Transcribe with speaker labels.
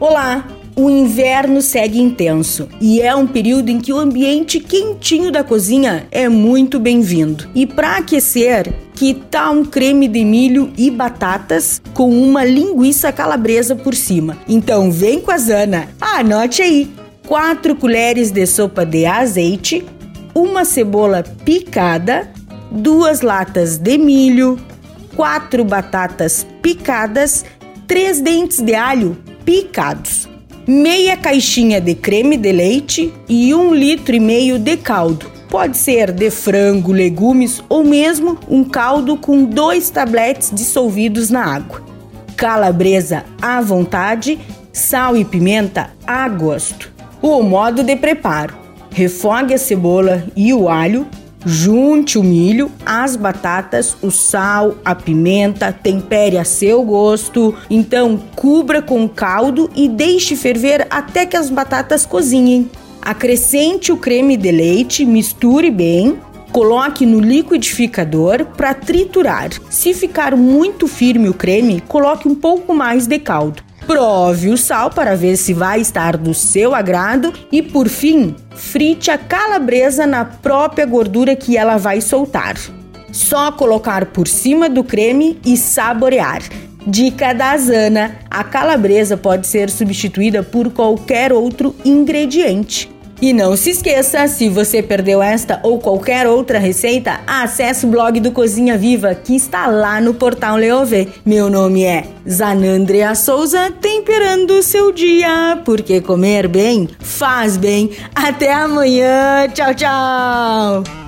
Speaker 1: Olá! O inverno segue intenso e é um período em que o ambiente quentinho da cozinha é muito bem-vindo. E para aquecer, que tal um creme de milho e batatas com uma linguiça calabresa por cima? Então vem com a Zana. Anote aí: 4 colheres de sopa de azeite, uma cebola picada, duas latas de milho, quatro batatas picadas, três dentes de alho picados meia caixinha de creme de leite e um litro e meio de caldo. Pode ser de frango, legumes ou mesmo um caldo com dois tabletes dissolvidos na água. Calabresa à vontade, sal e pimenta a gosto. O modo de preparo: refogue a cebola e o alho Junte o milho, as batatas, o sal, a pimenta, tempere a seu gosto. Então, cubra com caldo e deixe ferver até que as batatas cozinhem. Acrescente o creme de leite, misture bem, Coloque no liquidificador para triturar. Se ficar muito firme o creme, coloque um pouco mais de caldo. Prove o sal para ver se vai estar do seu agrado e, por fim, frite a calabresa na própria gordura que ela vai soltar. Só colocar por cima do creme e saborear. Dica da Zana: a calabresa pode ser substituída por qualquer outro ingrediente. E não se esqueça, se você perdeu esta ou qualquer outra receita, acesse o blog do Cozinha Viva que está lá no portal Leovê. Meu nome é Zanandrea Souza, temperando o seu dia, porque comer bem faz bem. Até amanhã, tchau, tchau!